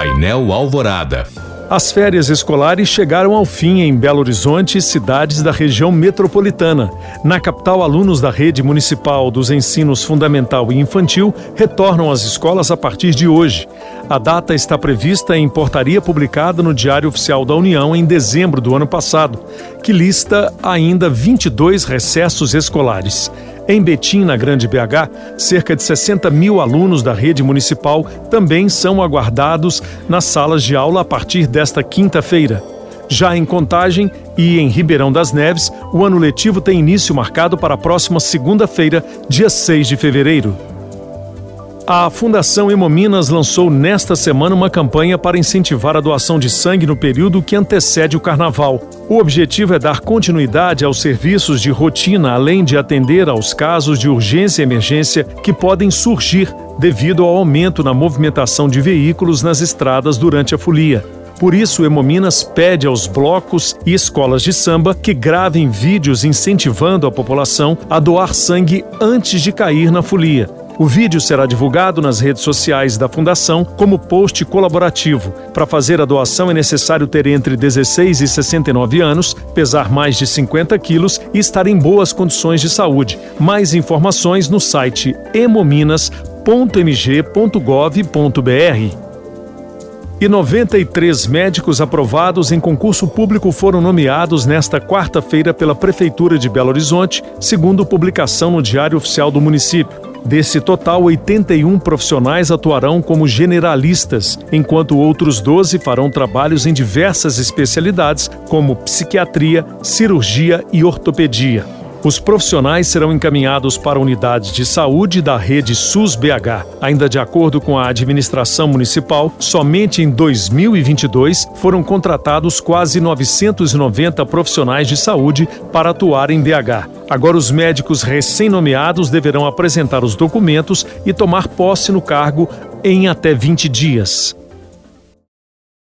Painel Alvorada. As férias escolares chegaram ao fim em Belo Horizonte e cidades da região metropolitana. Na capital, alunos da rede municipal dos ensinos fundamental e infantil retornam às escolas a partir de hoje. A data está prevista em portaria publicada no Diário Oficial da União em dezembro do ano passado, que lista ainda 22 recessos escolares. Em Betim, na Grande BH, cerca de 60 mil alunos da rede municipal também são aguardados nas salas de aula a partir desta quinta-feira. Já em Contagem e em Ribeirão das Neves, o ano letivo tem início marcado para a próxima segunda-feira, dia 6 de fevereiro. A Fundação Hemominas lançou nesta semana uma campanha para incentivar a doação de sangue no período que antecede o carnaval. O objetivo é dar continuidade aos serviços de rotina, além de atender aos casos de urgência e emergência que podem surgir devido ao aumento na movimentação de veículos nas estradas durante a folia. Por isso, Hemominas pede aos blocos e escolas de samba que gravem vídeos incentivando a população a doar sangue antes de cair na folia. O vídeo será divulgado nas redes sociais da Fundação como post colaborativo. Para fazer a doação é necessário ter entre 16 e 69 anos, pesar mais de 50 quilos e estar em boas condições de saúde. Mais informações no site hemominas.mg.gov.br. E 93 médicos aprovados em concurso público foram nomeados nesta quarta-feira pela Prefeitura de Belo Horizonte, segundo publicação no Diário Oficial do Município. Desse total, 81 profissionais atuarão como generalistas, enquanto outros 12 farão trabalhos em diversas especialidades, como psiquiatria, cirurgia e ortopedia. Os profissionais serão encaminhados para unidades de saúde da rede SUS-BH. Ainda de acordo com a administração municipal, somente em 2022 foram contratados quase 990 profissionais de saúde para atuar em BH. Agora, os médicos recém-nomeados deverão apresentar os documentos e tomar posse no cargo em até 20 dias.